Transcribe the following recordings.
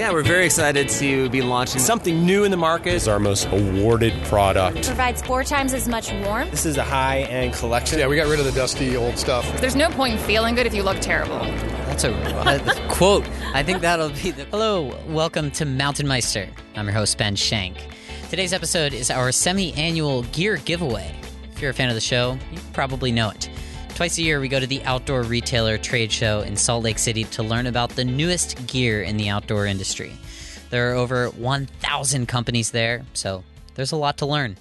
Yeah, we're very excited to be launching something new in the market. It's our most awarded product. Provides four times as much warmth. This is a high end collection. Yeah, we got rid of the dusty old stuff. There's no point in feeling good if you look terrible. That's a, a quote. I think that'll be the. Hello, welcome to Mountain Meister. I'm your host, Ben Shank. Today's episode is our semi annual gear giveaway. If you're a fan of the show, you probably know it. Twice a year, we go to the Outdoor Retailer Trade Show in Salt Lake City to learn about the newest gear in the outdoor industry. There are over 1,000 companies there, so there's a lot to learn.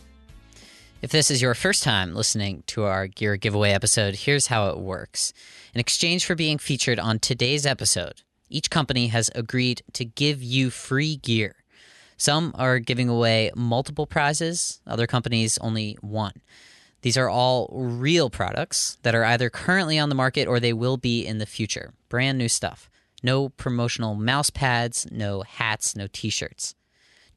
If this is your first time listening to our gear giveaway episode, here's how it works. In exchange for being featured on today's episode, each company has agreed to give you free gear. Some are giving away multiple prizes, other companies only one. These are all real products that are either currently on the market or they will be in the future. Brand new stuff. No promotional mouse pads, no hats, no t shirts.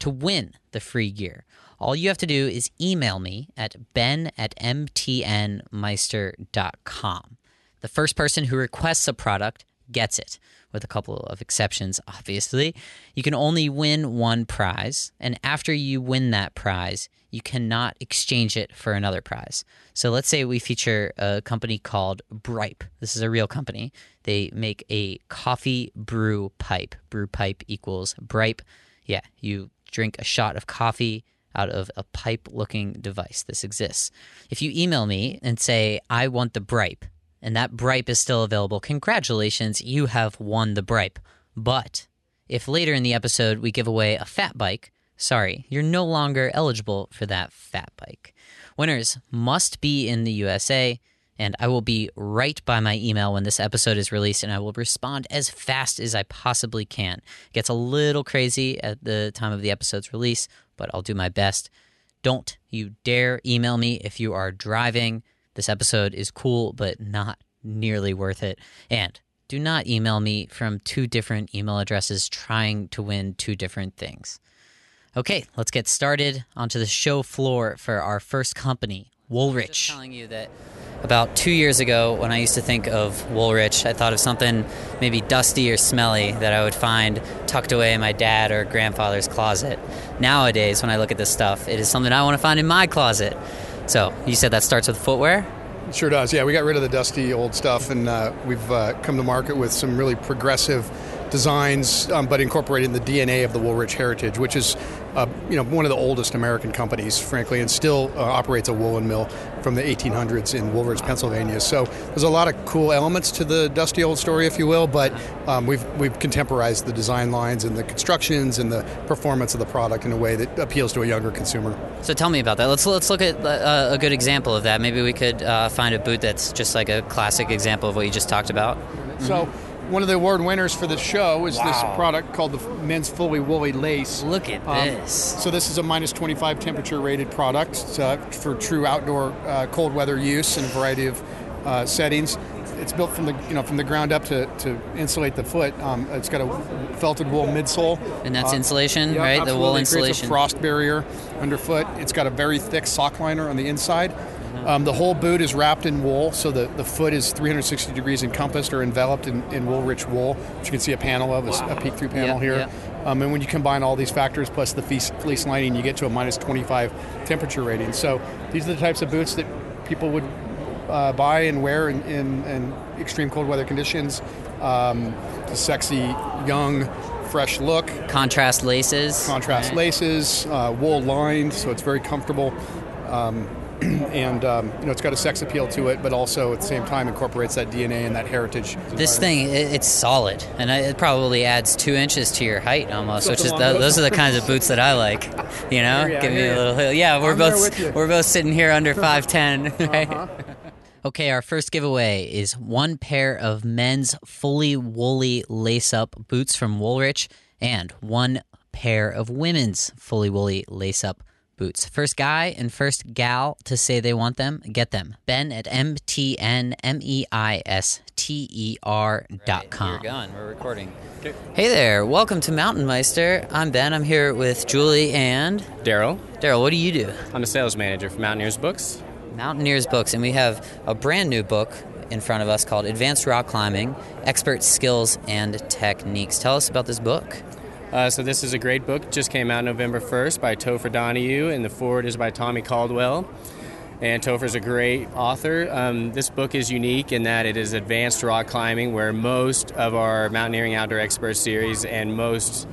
To win the free gear, all you have to do is email me at ben at mtnmeister.com. The first person who requests a product gets it, with a couple of exceptions, obviously. You can only win one prize, and after you win that prize, you cannot exchange it for another prize. So let's say we feature a company called Bripe. This is a real company. They make a coffee brew pipe. Brew pipe equals Bripe. Yeah, you drink a shot of coffee out of a pipe looking device. This exists. If you email me and say, I want the Bripe, and that Bripe is still available, congratulations, you have won the Bripe. But if later in the episode we give away a fat bike, sorry, you're no longer eligible for that fat bike. Winners must be in the USA, and I will be right by my email when this episode is released, and I will respond as fast as I possibly can. It gets a little crazy at the time of the episode's release, but I'll do my best. Don't you dare email me if you are driving. This episode is cool, but not nearly worth it. And do not email me from two different email addresses trying to win two different things. Okay, let's get started onto the show floor for our first company, Woolrich. Just telling you that about two years ago, when I used to think of Woolrich, I thought of something maybe dusty or smelly that I would find tucked away in my dad or grandfather's closet. Nowadays, when I look at this stuff, it is something I want to find in my closet. So, you said that starts with footwear? It sure does. Yeah, we got rid of the dusty old stuff, and uh, we've uh, come to market with some really progressive designs, um, but incorporating the DNA of the Woolrich heritage, which is uh, you know one of the oldest American companies, frankly, and still uh, operates a woolen mill from the 1800s in Woolrich, Pennsylvania. So there's a lot of cool elements to the dusty old story, if you will, but um, we've we've contemporized the design lines and the constructions and the performance of the product in a way that appeals to a younger consumer. So tell me about that. Let's let's look at uh, a good example of that. Maybe we could uh, find a boot that's just like a classic example of what you just talked about. So one of the award winners for the show is wow. this product called the Men's Fully Woolly Lace. Look at um, this. So this is a minus 25 temperature rated product uh, for true outdoor uh, cold weather use in a variety of uh, settings. It's built from the you know from the ground up to, to insulate the foot. Um, it's got a felted wool midsole, and that's uh, insulation, yeah, right? The wool it insulation. a frost barrier underfoot. It's got a very thick sock liner on the inside. Um, the whole boot is wrapped in wool, so the, the foot is 360 degrees encompassed or enveloped in, in wool rich wool, which you can see a panel of, a, a peek through panel yep, here. Yep. Um, and when you combine all these factors plus the fleece, fleece lining, you get to a minus 25 temperature rating. So these are the types of boots that people would uh, buy and wear in, in, in, extreme cold weather conditions. Um, sexy, young, fresh look. Contrast laces. Contrast right. laces, uh, wool lined, so it's very comfortable. Um, and um, you know it's got a sex appeal to it, but also at the same time incorporates that DNA and that heritage. This thing, it's solid, and it probably adds two inches to your height almost, which is the, those are the kinds of boots that I like. You know, yeah, give me yeah. a little hill. Yeah, we're I'm both we're both sitting here under five ten. Right? Uh-huh. Okay, our first giveaway is one pair of men's fully woolly lace up boots from Woolrich and one pair of women's fully woolly lace up boots. First guy and first gal to say they want them, get them. Ben at M-T-N-M-E-I-S-T-E-R dot com. We're going. We're recording. Okay. Hey there. Welcome to Mountain Meister. I'm Ben. I'm here with Julie and Daryl. Daryl, what do you do? I'm a sales manager for Mountaineers Books. Mountaineers Books, and we have a brand new book in front of us called Advanced Rock Climbing Expert Skills and Techniques. Tell us about this book. Uh, so this is a great book. Just came out November 1st by Topher Donahue, and the forward is by Tommy Caldwell. And Topher's a great author. Um, this book is unique in that it is advanced rock climbing, where most of our Mountaineering Outdoor Expert series and most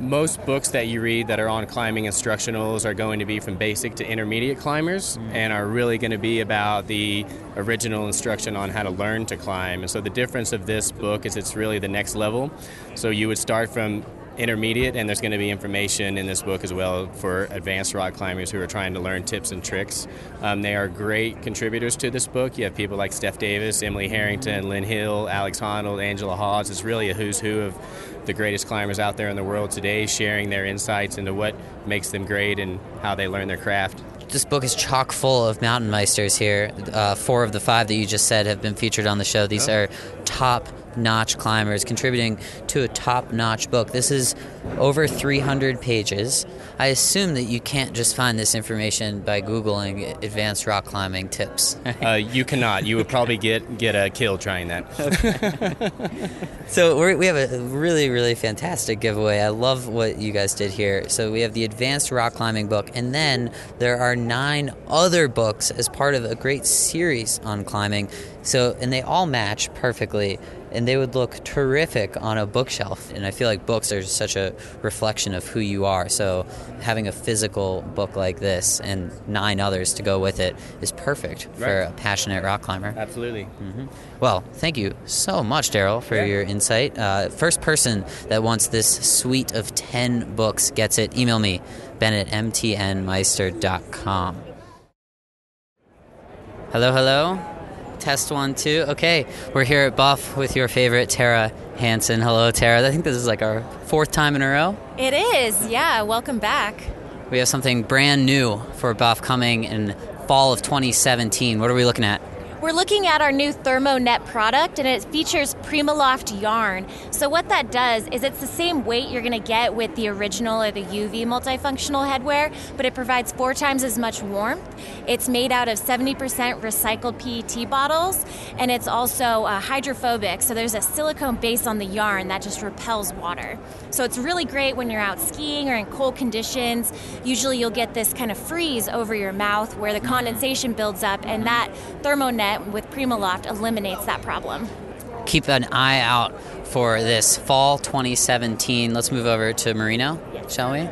most books that you read that are on climbing instructionals are going to be from basic to intermediate climbers mm. and are really going to be about the original instruction on how to learn to climb. And so the difference of this book is it's really the next level. So you would start from intermediate, and there's going to be information in this book as well for advanced rock climbers who are trying to learn tips and tricks. Um, they are great contributors to this book. You have people like Steph Davis, Emily Harrington, Lynn Hill, Alex Honnold, Angela Hawse. It's really a who's who of the greatest climbers out there in the world today, sharing their insights into what makes them great and how they learn their craft this book is chock full of mountain meisters here. Uh, four of the five that you just said have been featured on the show. These oh. are top notch climbers contributing to a top notch book. This is over 300 pages. I assume that you can't just find this information by Googling advanced rock climbing tips. uh, you cannot. You would probably get, get a kill trying that. so we have a really, really fantastic giveaway. I love what you guys did here. So we have the advanced rock climbing book, and then there are nine other books as part of a great series on climbing. So, and they all match perfectly and they would look terrific on a bookshelf. And I feel like books are such a reflection of who you are. So having a physical book like this and nine others to go with it is perfect right. for a passionate rock climber. Absolutely. Mm-hmm. Well, thank you so much, Daryl, for yeah. your insight. Uh, first person that wants this suite of 10 books gets it. Email me, ben at mtnmeister.com. Hello, hello. Test one, two. Okay, we're here at Buff with your favorite Tara Hanson. Hello, Tara. I think this is like our fourth time in a row. It is, yeah. Welcome back. We have something brand new for Buff coming in fall of 2017. What are we looking at? We're looking at our new ThermoNet product and it features Primaloft yarn. So what that does is it's the same weight you're going to get with the original or the UV multifunctional headwear, but it provides four times as much warmth. It's made out of 70% recycled PET bottles and it's also uh, hydrophobic. So there's a silicone base on the yarn that just repels water. So it's really great when you're out skiing or in cold conditions. Usually you'll get this kind of freeze over your mouth where the condensation builds up and that ThermoNet with Primaloft eliminates that problem. Keep an eye out for this fall 2017. Let's move over to Merino, shall we?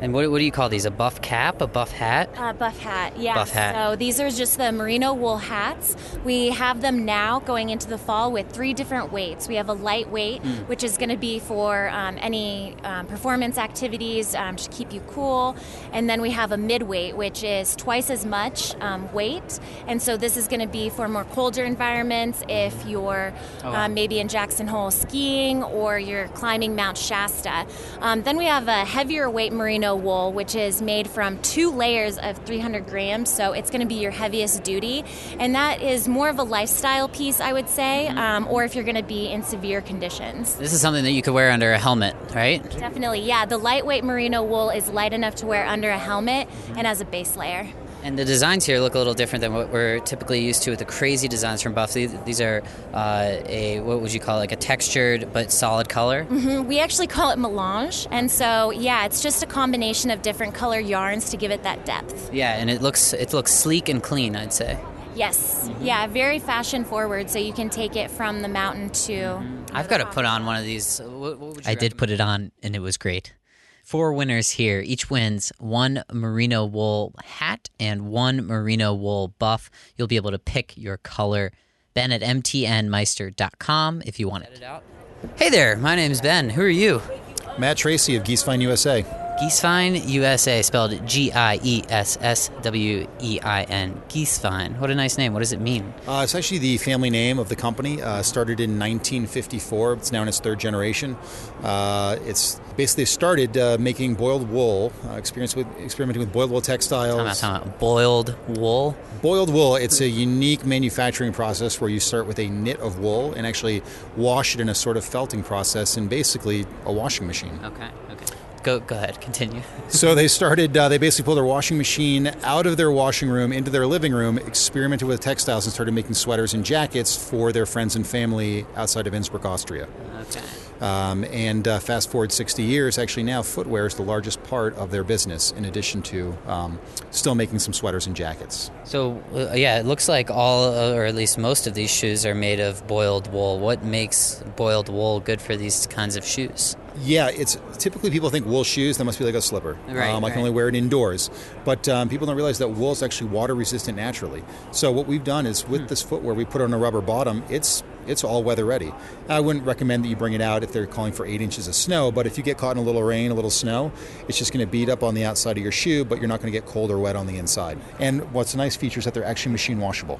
And what, what do you call these? A buff cap? A buff hat? Uh, buff hat, yeah. Buff hat. So these are just the merino wool hats. We have them now going into the fall with three different weights. We have a lightweight, mm. which is going to be for um, any um, performance activities um, to keep you cool. And then we have a midweight, which is twice as much um, weight. And so this is going to be for more colder environments if you're oh, wow. Um, maybe in Jackson Hole skiing or you're climbing Mount Shasta. Um, then we have a heavier weight merino merino wool, which is made from two layers of 300 grams, so it's going to be your heaviest duty. And that is more of a lifestyle piece, I would say, mm-hmm. um, or if you're going to be in severe conditions. This is something that you could wear under a helmet, right? Definitely, yeah. The lightweight merino wool is light enough to wear under a helmet and as a base layer. And the designs here look a little different than what we're typically used to with the crazy designs from Buff. These are uh, a what would you call it, like a textured but solid color? Mm-hmm. We actually call it melange, and so yeah, it's just a combination of different color yarns to give it that depth. Yeah, and it looks it looks sleek and clean. I'd say. Yes, mm-hmm. yeah, very fashion forward, so you can take it from the mountain to. Mm-hmm. I've got to put on one of these. What, what I recommend? did put it on, and it was great four winners here. Each wins one merino wool hat and one merino wool buff. You'll be able to pick your color. Ben at mtnmeister.com if you want it. Hey there, my name is Ben. Who are you? Matt Tracy of Giesswein USA. Giesswein USA, spelled G I E S S W E I N. Giesswein. What a nice name. What does it mean? Uh, it's actually the family name of the company. Uh, started in 1954. It's now in its third generation. Uh, it's basically started uh, making boiled wool, uh, experience with, experimenting with boiled wool textiles. Time out, time out. Boiled wool? Boiled wool. It's a unique manufacturing process where you start with a knit of wool and actually wash it in a sort of felting process in basically a washing machine. Okay. Go go ahead, continue. so they started. Uh, they basically pulled their washing machine out of their washing room into their living room, experimented with textiles, and started making sweaters and jackets for their friends and family outside of Innsbruck, Austria. Okay. Um, and uh, fast forward 60 years, actually now footwear is the largest part of their business, in addition to um, still making some sweaters and jackets. So uh, yeah, it looks like all, uh, or at least most of these shoes are made of boiled wool. What makes boiled wool good for these kinds of shoes? Yeah, it's typically people think wool shoes that must be like a slipper. Right, um, I right. can only wear it indoors, but um, people don't realize that wool is actually water resistant naturally. So what we've done is Hmm. with this footwear, we put on a rubber bottom. It's it's all weather ready. I wouldn't recommend that you bring it out if they're calling for eight inches of snow, but if you get caught in a little rain, a little snow, it's just going to beat up on the outside of your shoe, but you're not going to get cold or wet on the inside. And what's a nice feature is that they're actually machine washable.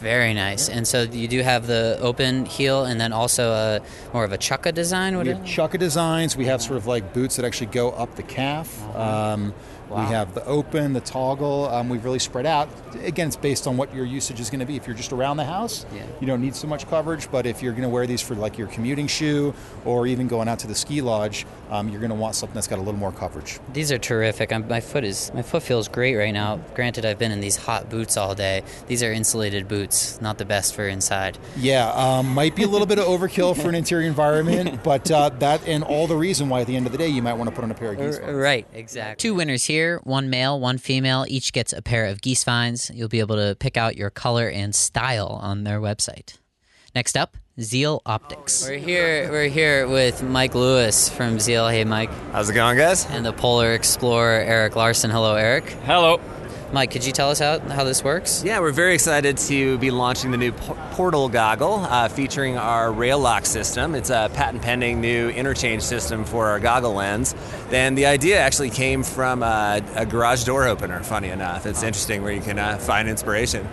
Very nice. And so you do have the open heel, and then also a more of a chukka design. What We have chukka designs. We have sort of like boots that actually go up the calf. Um, Wow. We have the open, the toggle. Um, we've really spread out. Again, it's based on what your usage is going to be. If you're just around the house, Yeah. you don't need so much coverage. But if you're going to wear these for like your commuting shoe or even going out to the ski lodge, um, you're going to want something that's got a little more coverage. These are terrific. I'm, my foot is my foot feels great right now. Granted, I've been in these hot boots all day. These are insulated boots, not the best for inside. Yeah, um, might be a little bit of overkill for an interior environment, but uh, that and all the reason why at the end of the day you might want to put on a pair of geese. Right, exactly. Two winners here one male, one female. Each gets a pair of Giessweins. You'll be able to pick out your color and style on their website. Next up, Zeal Optics. We're here. We're here with Mike Lewis from Zeal. Hey, Mike. How's it going, guys? And the Polar Explorer, Eric Larsen. Hello, Eric. Hello. Mike, could you tell us how, how this works? Yeah, we're very excited to be launching the new Portal goggle uh, featuring our rail lock system. It's a patent pending new interchange system for our goggle lens. And the idea actually came from uh, a garage door opener, funny enough. It's interesting where you can uh, find inspiration.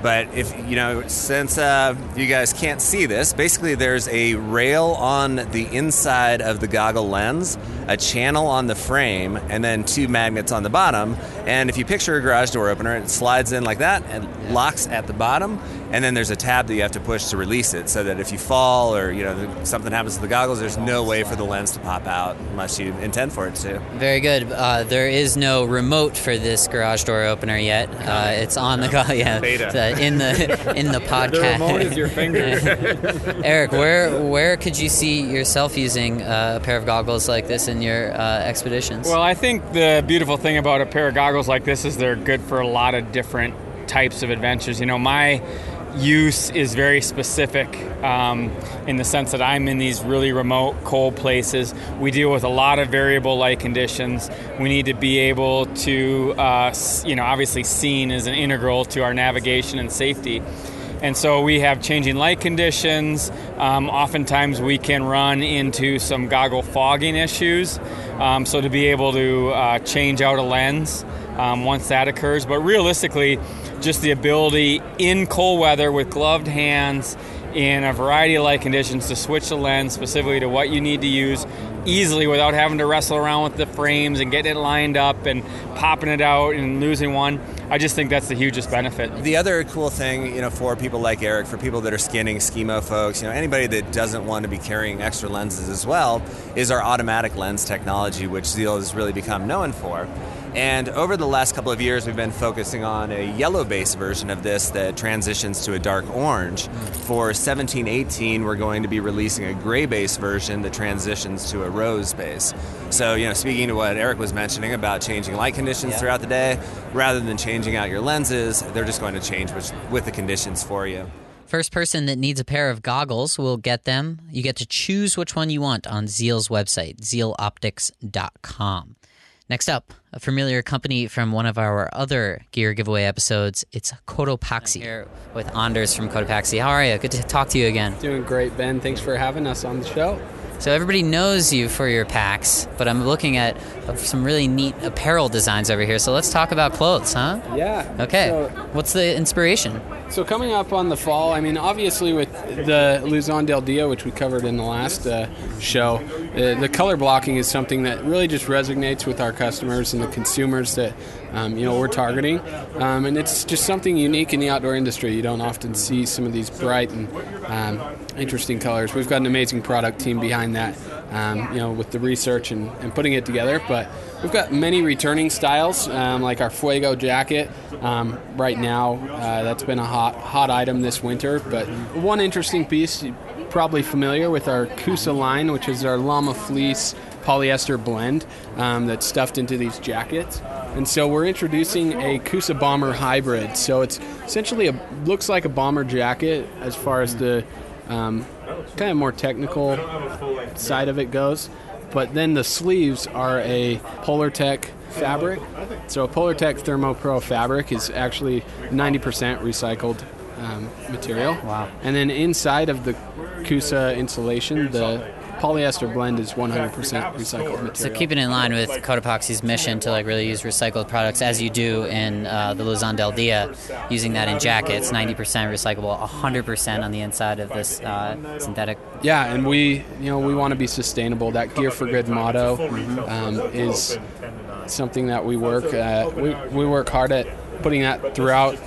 But if you know, since uh, you guys can't see this, basically there's a rail on the inside of the goggle lens, a channel on the frame, and then two magnets on the bottom. And if you picture a garage door opener, it slides in like that and locks at the bottom. And then there's a tab that you have to push to release it, so that if you fall or you know something happens to the goggles, there's no way for the lens to pop out unless you intend for it to. Very good. Uh, there is no remote for this garage door opener yet. Uh, it's on the go- yeah Beta. the- in the in the podcast. The remote is your finger. Eric, where where could you see yourself using uh, a pair of goggles like this in your uh, expeditions? well, I think the beautiful thing about a pair of goggles like this is they're good for a lot of different types of adventures. You know, my use is very specific um, in the sense that I'm in these really remote, cold places. We deal with a lot of variable light conditions. We need to be able to, uh, you know, obviously, seeing is an integral to our navigation and safety. And so we have changing light conditions. Um, oftentimes we can run into some goggle fogging issues. Um, so to be able to uh, change out a lens um, once that occurs. But realistically, just the ability in cold weather with gloved hands in a variety of light conditions to switch the lens specifically to what you need to use easily without having to wrestle around with the frames and getting it lined up and popping it out and losing one. I just think that's the hugest benefit. The other cool thing, you know, for people like Eric, for people that are skinning, skimo folks, you know, anybody that doesn't want to be carrying extra lenses as well, is our automatic lens technology, which Zeal has really become known for. And over the last couple of years, we've been focusing on a yellow base version of this that transitions to a dark orange. For 1718, we're going to be releasing a gray base version that transitions to a rose base. So, you know, speaking to what Eric was mentioning about changing light conditions Yeah. throughout the day, rather than changing out your lenses, they're just going to change with, with the conditions for you. First person that needs a pair of goggles will get them. You get to choose which one you want on Zeal's website, zealoptics.com. Next up, a familiar company from one of our other gear giveaway episodes. It's Cotopaxi. Here with Anders from Cotopaxi. How are you? Good to talk to you again. Doing great, Ben. Thanks for having us on the show. So everybody knows you for your packs, but I'm looking at some really neat apparel designs over here. So let's talk about clothes, huh? Yeah. Okay. So, What's the inspiration? So coming up on the fall, I mean, obviously with the Luzon del Dia, which we covered in the last uh, show, uh, the color blocking is something that really just resonates with our customers and the consumers that um, you know we're targeting, um, and it's just something unique in the outdoor industry. You don't often see some of these bright and um, interesting colors. We've got an amazing product team behind that, um, you know, with the research and, and putting it together, but. We've got many returning styles, um, like our Fuego jacket. Um, right now, uh, that's been a hot hot item this winter. But one interesting piece, you're probably familiar with our Kusa line, which is our llama fleece polyester blend um, that's stuffed into these jackets. And so we're introducing a Kusa Bomber hybrid. So it's essentially a looks like a bomber jacket as far as the um, kind of more technical side of it goes but then the sleeves are a Polartec fabric. So a Polartec Thermal Pro fabric is actually 90% recycled um, material. Wow. And then inside of the Kusa insulation, the polyester blend is 100% recycled material. So keeping in line with Cotopaxi's mission to like really use recycled products as you do in uh, the Luzon del Dia, using that in jackets, 90% recyclable, 100% on the inside of this uh, synthetic. Yeah, and we you know we want to be sustainable. That Gear for Good motto um, is something that we work at. We, we work hard at putting that throughout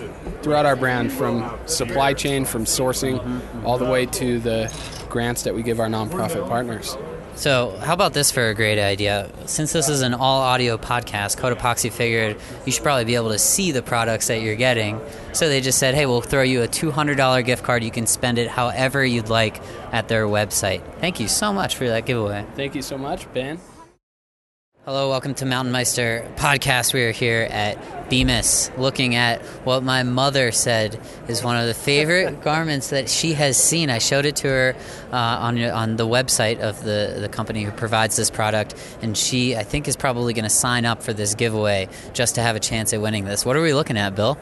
throughout our brand from supply chain from sourcing all the way to the grants that we give our nonprofit partners. So, how about this for a great idea? Since this is an all audio podcast, Code Cotopaxi figured you should probably be able to see the products that you're getting. So, they just said, hey, we'll throw you a $200 gift card. You can spend it however you'd like at their website. Thank you so much for that giveaway. Thank you so much, Ben. Hello, welcome to Mountain Meister podcast. We are here at Bemis looking at what my mother said is one of the favorite garments that she has seen. I showed it to her uh, on on the website of the, the company who provides this product, and she, I think, is probably going to sign up for this giveaway just to have a chance at winning this. What are we looking at, Bill?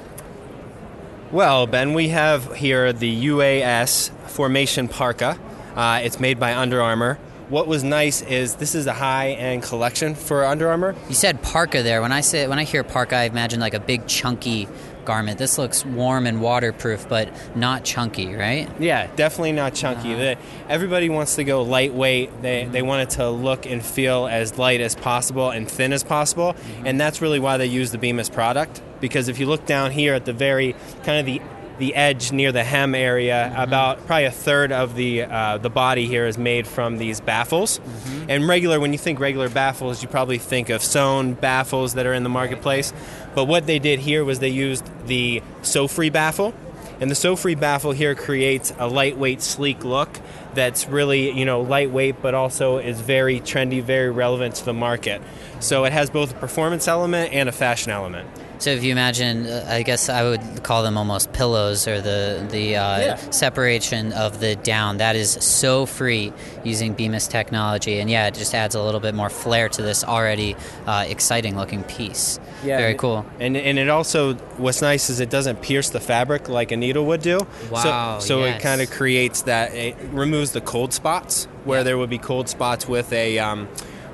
Well, Ben, we have here the UAS Formation Parka. Uh, it's made by Under Armour. What was nice is this is a high-end collection for Under Armour. You said parka there. When I say when I hear parka, I imagine like a big chunky garment. This looks warm and waterproof, but not chunky, right? Yeah, definitely not chunky. Uh-huh. Everybody wants to go lightweight. They, they want it to look and feel as light as possible and thin as possible, and that's really why they use the Bemis product. Because if you look down here at the very kind of the the edge near the hem area, about probably a third of the uh, the body here is made from these baffles. And regular, when you think regular baffles, you probably think of sewn baffles that are in the marketplace. But what they did here was they used the sew-free baffle, and the sew-free baffle here creates a lightweight, sleek look that's really you know lightweight, but also is very trendy, very relevant to the market. So it has both a performance element and a fashion element. So if you imagine, uh, I guess I would call them almost pillows, or the the uh, Yeah. separation of the down. That is so free using Bemis technology, and yeah, it just adds a little bit more flair to this already uh, exciting looking piece. Yeah, very and- cool. And and it also what's nice is it doesn't pierce the fabric like a needle would do. Wow, So so yes. it kind of creates that it removes the cold spots where Yeah. there would be cold spots with a. Um,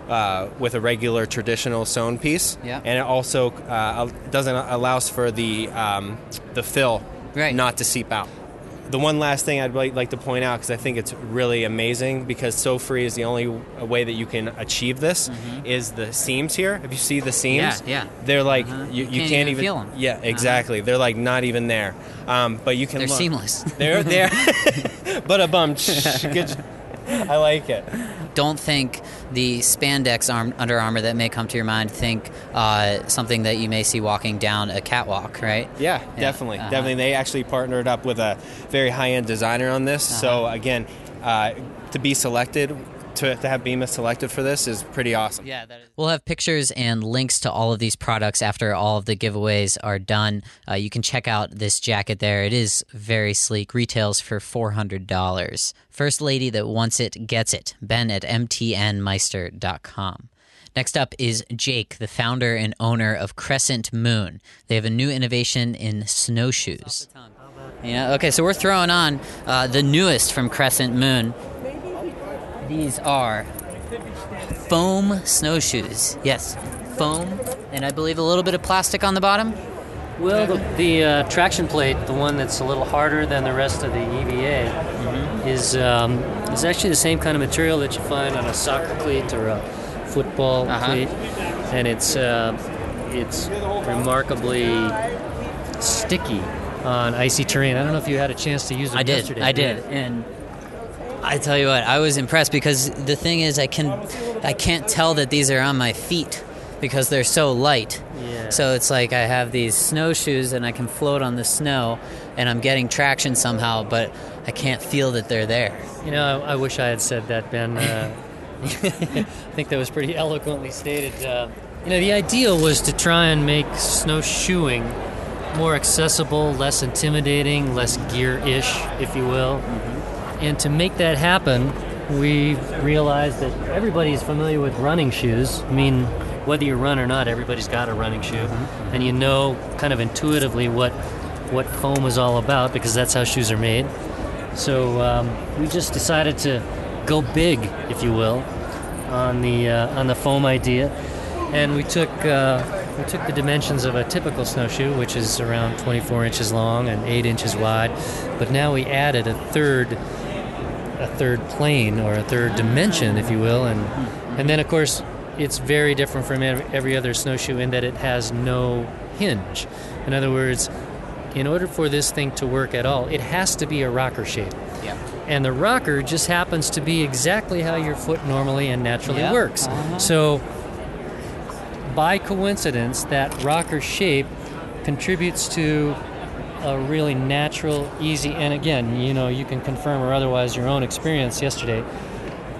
uh, with a regular traditional sewn piece, Yeah. and it also uh, doesn't allows for the um, the fill Right. not to seep out. The one last thing I'd like, like to point out because I think it's really amazing because So Free is the only way that you can achieve this is the seams here. If you see the seams, Mm-hmm. Yeah, yeah. they're like Uh-huh. you, You you can't can't, even feel 'em. Yeah, exactly. They're like not even there. Um, but you can. They're look. seamless. They're there. but a bum. Good. I like it. Don't think the spandex arm, Under Armour that may come to your mind. Think uh, something that you may see walking down a catwalk, right? Yeah, definitely, uh-huh. definitely. They actually partnered up with a very high-end designer on this. Uh-huh. So again, uh, to be selected, to, to have Bemis selected for this is pretty awesome. Yeah, that is. We'll have pictures and links to all of these products after all of the giveaways are done. Uh, you can check out this jacket there. It is very sleek. Retails for $400. First lady that wants it gets it. Ben at mtnmeister.com. Next up is Jake, the founder and owner of Crescent Moon. They have a new innovation in snowshoes. Yeah, okay, so we're throwing on uh, the newest from Crescent Moon. These are foam snowshoes. Yes, foam, and I believe a little bit of plastic on the bottom. Well, the, the uh, traction plate, the one that's a little harder than the rest of the EVA, mm-hmm. is um, is actually the same kind of material that you find on a soccer cleat or a football uh-huh. cleat, and it's uh, it's remarkably sticky on icy terrain. I don't know if you had a chance to use it. I did. Yesterday. I did, and I tell you what, I was impressed because the thing is, I can I can't tell that these are on my feet because they're so light. Yeah. So it's like I have these snowshoes and I can float on the snow and I'm getting traction somehow, but I can't feel that they're there. You know, I, I wish I had said that, Ben. Uh, I think that was pretty eloquently stated. Uh, you know, the idea was to try and make snowshoeing more accessible, less intimidating, less gear ish, if you will. Mm-hmm. And to make that happen, we realized that everybody is familiar with running shoes. I mean, whether you run or not, everybody's got a running shoe, mm-hmm. and you know kind of intuitively what what foam is all about because that's how shoes are made. So um, we just decided to go big, if you will, on the uh, on the foam idea, and we took uh, we took the dimensions of a typical snowshoe, which is around 24 inches long and 8 inches wide, but now we added a third a third plane or a third dimension, if you will, and and then of course it's very different from every other snowshoe in that it has no hinge. In other words, in order for this thing to work at all, it has to be a rocker shape. Yeah. And the rocker just happens to be exactly how your foot normally and naturally yep. works. Uh-huh. So, by coincidence, that rocker shape contributes to a really natural, easy, and again, you know, you can confirm or otherwise your own experience yesterday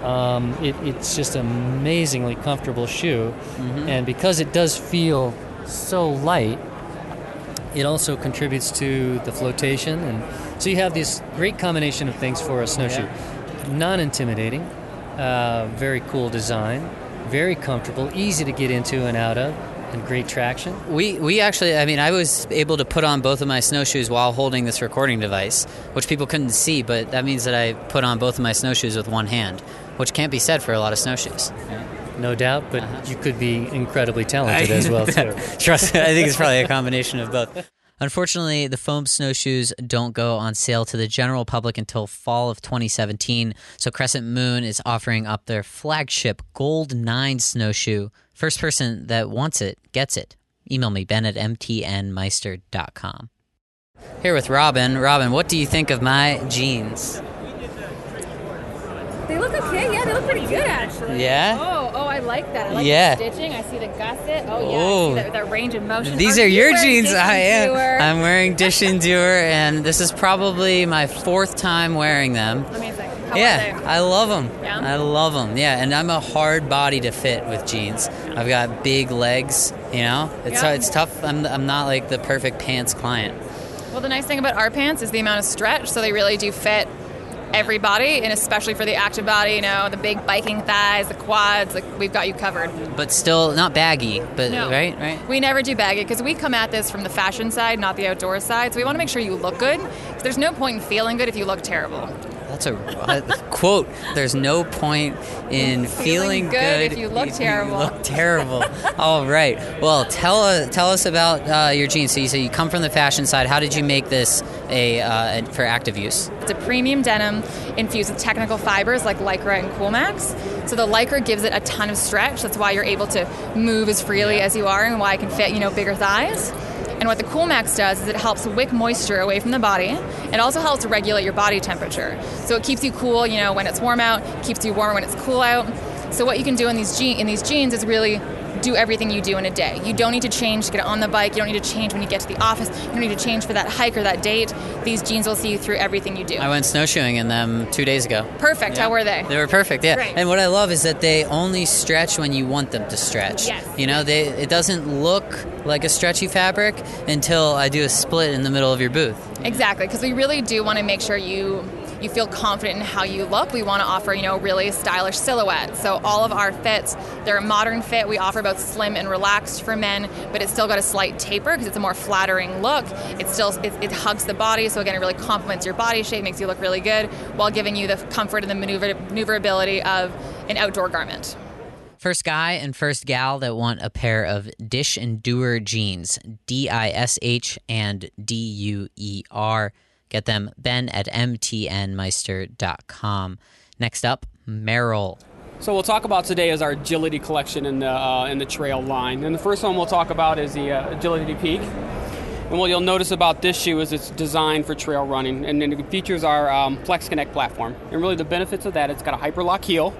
um, it, it's just an amazingly comfortable shoe, mm-hmm. and because it does feel so light, it also contributes to the flotation, and so you have this great combination of things for a snowshoe. Yeah. Non-intimidating, uh, very cool design, very comfortable, easy to get into and out of, and great traction. We we actually, I mean, I was able to put on both of my snowshoes while holding this recording device, which people couldn't see, but that means that I put on both of my snowshoes with one hand, which can't be said for a lot of snowshoes. No doubt, but uh-huh. you could be incredibly talented as well too. Trust me, I think it's probably a combination of both. Unfortunately, the foam snowshoes don't go on sale to the general public until fall of 2017. So Crescent Moon is offering up their flagship Gold 9 snowshoe. First person that wants it gets it. Email me, ben at mtnmeister.com. Here with Robin. Robin, what do you think of my jeans? They look okay. Yeah, they look pretty good actually. Yeah. Oh, oh, I like that. I like yeah. the stitching. I see the gusset. Oh yeah. Oh. I see that, range of motion. These are, are your jeans. I am. DUER? I'm wearing Dish and DUER, and this is probably my fourth time wearing them. Amazing. How yeah, I love them. Yeah. I love them. Yeah, and I'm a hard body to fit with jeans. I've got big legs. You know, it's Yeah. it's tough. I'm I'm not like the perfect pants client. Well, the nice thing about our pants is the amount of stretch, so they really do fit every body, and especially for the active body. You know, the big biking thighs, the quads. Like we've got you covered. But still not baggy. But No. right, right. We never do baggy because we come at this from the fashion side, not the outdoor side. So we want to make sure you look good. there's no point in feeling good if you look terrible. That's a quote. There's no point in feeling, Feeling good if you look terrible. look terrible. All right. Well, tell uh, tell us about uh, your jeans. So you say you come from the fashion side. How did you make this a uh, for active use? It's a premium denim infused with technical fibers like Lycra and Coolmax. So the Lycra gives it a ton of stretch. That's why you're able to move as freely as you are and why it can fit, you know, bigger thighs. And what the Coolmax does is it helps wick moisture away from the body. It also helps regulate your body temperature. So it keeps you cool, you know, when it's warm out, keeps you warm when it's cool out. So what you can do in these je- in these jeans is really do everything you do in a day. You don't need to change to get on the bike. You don't need to change when you get to the office. You don't need to change for that hike or that date. These jeans will see you through everything you do. I went snowshoeing in them two days ago. Perfect. How were they? They were perfect, yeah. And what I love is that they only stretch when you want them to stretch. Yes. You know, they it doesn't look like a stretchy fabric until I do a split in the middle of your booth. Exactly, because we really do want to make sure you you feel confident in how you look. We want to offer, you know, really stylish silhouettes. So all of our fits, they're a modern fit. We offer both slim and relaxed for men, but it's still got a slight taper because it's a more flattering look. It still it, it hugs the body, so again, it really complements your body shape, makes you look really good, while giving you the comfort and the maneuver, maneuverability of an outdoor garment. First guy and first gal that want a pair of Dish and jeans, D I S H and D U E R. Get them, Ben at MTNmeister.com. Next up, Merrell. So we'll talk about today is our agility collection in the uh, in the trail line. And the first one we'll talk about is the uh, agility peak. And what you'll notice about this shoe is it's designed for trail running, and it features our um, Flex Connect platform. And really, the benefits of that, it's got a hyperlock heel,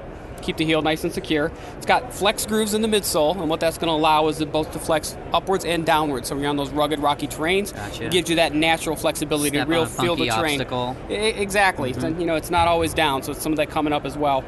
keep the heel nice and secure. It's got flex grooves in the midsole, and what that's going to allow is it both to flex upwards and downwards. So when you're on those rugged, rocky terrains, Gotcha. it gives you that natural flexibility Step to real feel the terrain. obstacle. Exactly. Mm-hmm. It's, you know, it's not always down, so it's some of that coming up as well.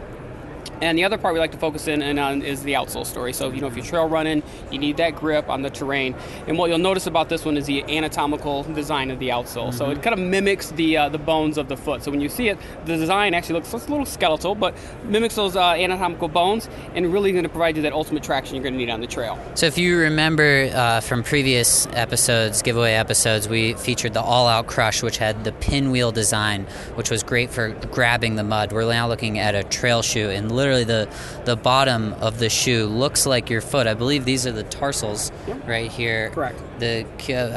And the other part we like to focus in, in on is the outsole story. So, you know, if you're trail running, you need that grip on the terrain. And what you'll notice about this one is the anatomical design of the outsole. So it kind of mimics the uh, the bones of the foot. So when you see it, the design actually looks a little skeletal, but mimics those uh, anatomical bones, and really going to provide you that ultimate traction you're going to need on the trail. So, if you remember uh, from previous episodes, giveaway episodes, we featured the All Out Crush, which had the pinwheel design, which was great for grabbing the mud. We're now looking at a trail shoe, and literally the the bottom of the shoe looks like your foot. I believe these are the tarsals right here. Correct. The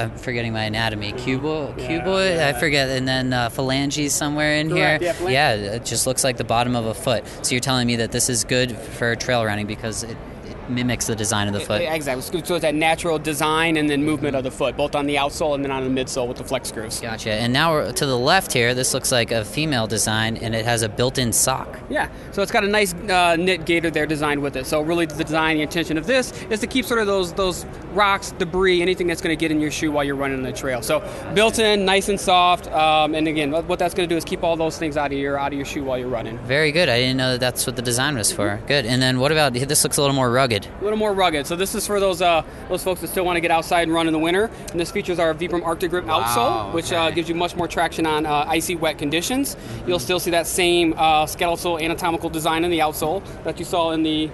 I'm forgetting my anatomy. Cubo, cuboid. I forget, and then uh, phalanges somewhere in Correct, here. yeah, yeah, it just looks like the bottom of a foot. So you're telling me that this is good for trail running because it mimics the design of the foot. Exactly. So it's that natural design and then movement of the foot, both on the outsole and then on the midsole with the flex grooves. Gotcha. And now we're to the left here. This looks like a female design, and it has a built-in sock. Yeah, so it's got a nice uh, knit gaiter there designed with it. So really, the design, the intention of this is to keep sort of those those rocks, debris, anything that's going to get in your shoe while you're running the trail. So built in, nice and soft. Um, and again, what what that's going to do is keep all those things out of your out of your shoe while you're running. Very good. I didn't know that that's what the design was for. Good. And then what about this? Looks a little more rugged. A little more rugged. So this is for those uh, those folks that still want to get outside and run in the winter. And this features our Vibram Arctic Grip outsole, which uh, gives you much more traction on uh, icy, wet conditions. You'll still see that same uh, skeletal anatomical design in the outsole that you saw in the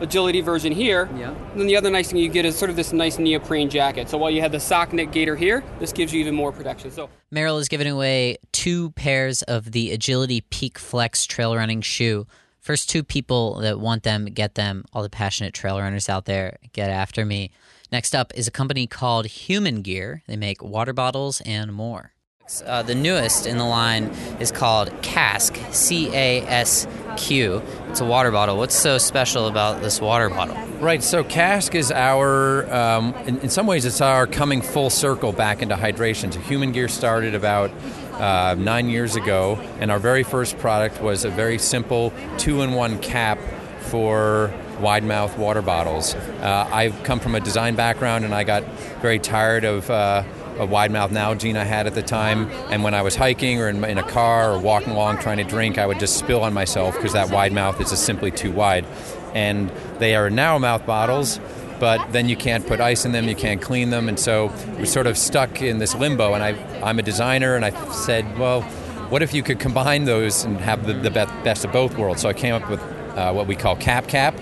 agility version here. Yeah. And then the other nice thing you get is sort of this nice neoprene jacket. So while you have the sock knit gaiter here, this gives you even more protection. So Merrell is giving away two pairs of the Agility Peak Flex trail running shoe. First two people that want them, get them. All the passionate trail runners out there, get after me. Next up is a company called Human Gear. They make water bottles and more. Uh, the newest in the line is called Casq, C A S Q. It's a water bottle. What's so special about this water bottle? Right, so Casq is our, um, in, in some ways, it's our coming full circle back into hydration. So Human Gear started about uh, nine years ago, and our very first product was a very simple two in one cap for wide mouth water bottles. Uh, I've come from a design background, and I got very tired of. Uh, a wide mouth Nalgene I had at the time, and when I was hiking or in, in a car or walking along trying to drink, I would just spill on myself because that wide mouth is just simply too wide. And they are narrow mouth bottles, but then you can't put ice in them, you can't clean them, and so we're sort of stuck in this limbo. And I, I'm a designer, and I said, well, what if you could combine those and have the, the be- best of both worlds? So I came up with uh, what we call Cap Cap.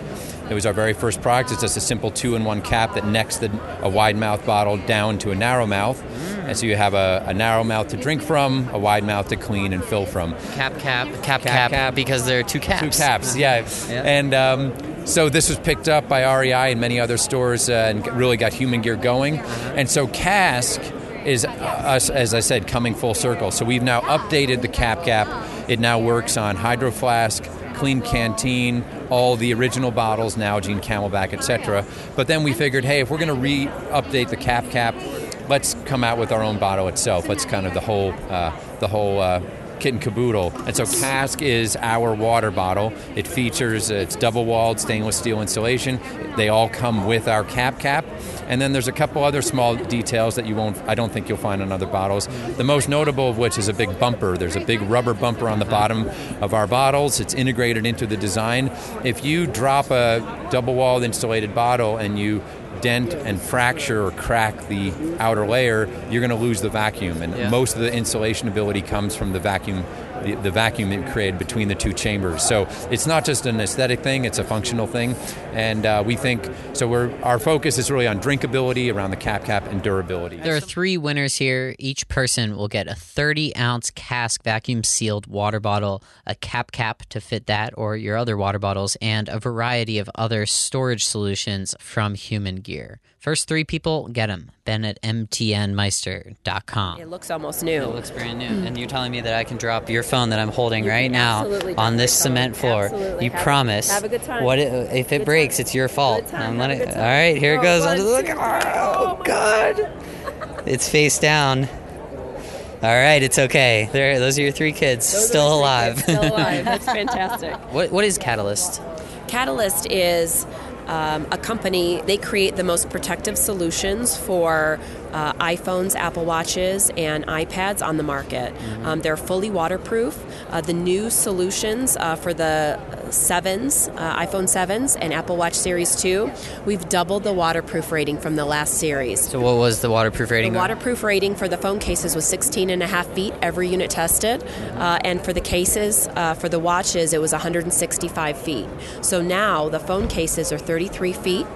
It was our very first product. It's just a simple two-in-one cap that necks the, a wide mouth bottle down to a narrow mouth, and so you have a, a narrow mouth to drink from, a wide mouth to clean and fill from. Cap, cap, cap, cap, because there are two caps. Two caps, yeah. Yeah. And um, so this was picked up by REI and many other stores uh, and really got human gear going. And so Casq is uh, us, as I said, coming full circle. So we've now updated the cap cap. It now works on Hydro Flask, Klean Kanteen, all the original bottles, Nalgene, CamelBak, etc. But then we figured, hey, if we're going to re-update the cap cap, let's come out with our own bottle itself. Let's kind of the whole uh, the whole uh, kit and caboodle. And so Casq is our water bottle. It features it's double walled stainless steel insulation. They all come with our cap cap. And then there's a couple other small details that you won't I don't think you'll find on other bottles. The most notable of which is a big bumper. There's a big rubber bumper on the bottom of our bottles. It's integrated into the design. If you drop a double walled insulated bottle and you dent and fracture or crack the outer layer, you're going to lose the vacuum. And Yeah. most of the insulation ability comes from the vacuum the, the vacuum it created between the two chambers. So it's not just an aesthetic thing; it's a functional thing, and uh, we think so. We're our focus is really on drinkability around the cap cap and durability. There are three winners here. Each person will get a 30 ounce Casq vacuum sealed water bottle, a cap cap to fit that or your other water bottles, and a variety of other storage solutions from Human Gear. First three people get them. Ben at mtnmeister.com. It looks almost new. It looks brand new. And you're telling me that I can drop your phone that I'm holding You right now on this cement floor. Absolutely. You Have- promise. have a good time. What it, if it breaks, it's your fault. time. I'm letting- time. all right, here it Oh, goes one, the two, Oh, oh God. It's face down. All right, it's okay. There, those are your three kids, Those still alive. kids Still alive. That's fantastic. what, what is Catalyst? Catalyst is um, a company, they create the most protective solutions for uh, iPhones, Apple Watches, and iPads on the market. Um, they're fully waterproof. Uh, the new solutions uh, for the 7s, uh, iPhone 7s, and Apple Watch Series 2, we've doubled the waterproof rating from the last series. So, what was the waterproof rating? The waterproof rating for the phone cases was 16 and a half feet, every unit tested. Uh, and for the cases, uh, for the watches, it was 165 feet. So now the phone cases are 33 feet